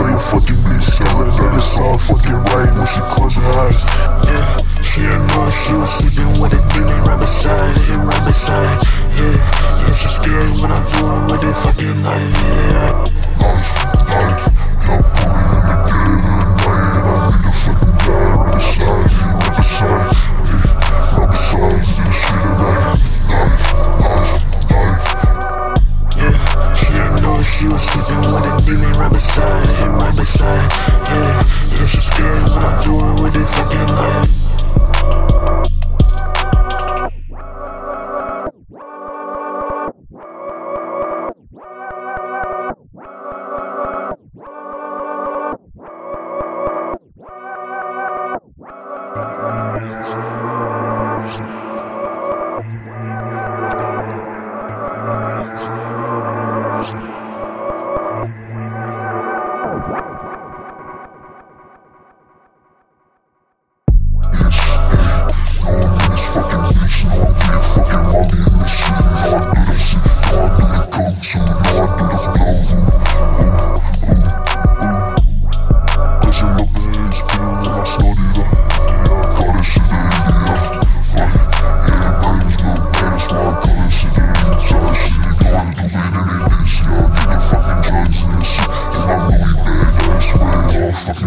So you fucking bitch telling her it's all fucking right when she close her eyes. Yeah, she ain't know she was sleeping with a demon right beside, yeah, right beside. Yeah, yeah, she scared when I'm doing with it fucking night. Yeah.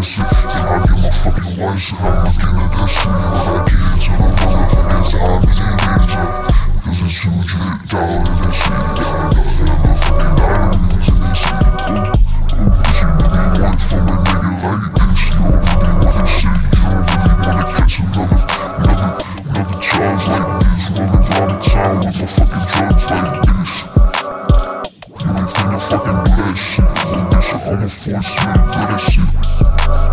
And I get my fucking white shit. I'm looking at that shit, but I can't tell the motherfucking time it is, You ain't finna fucking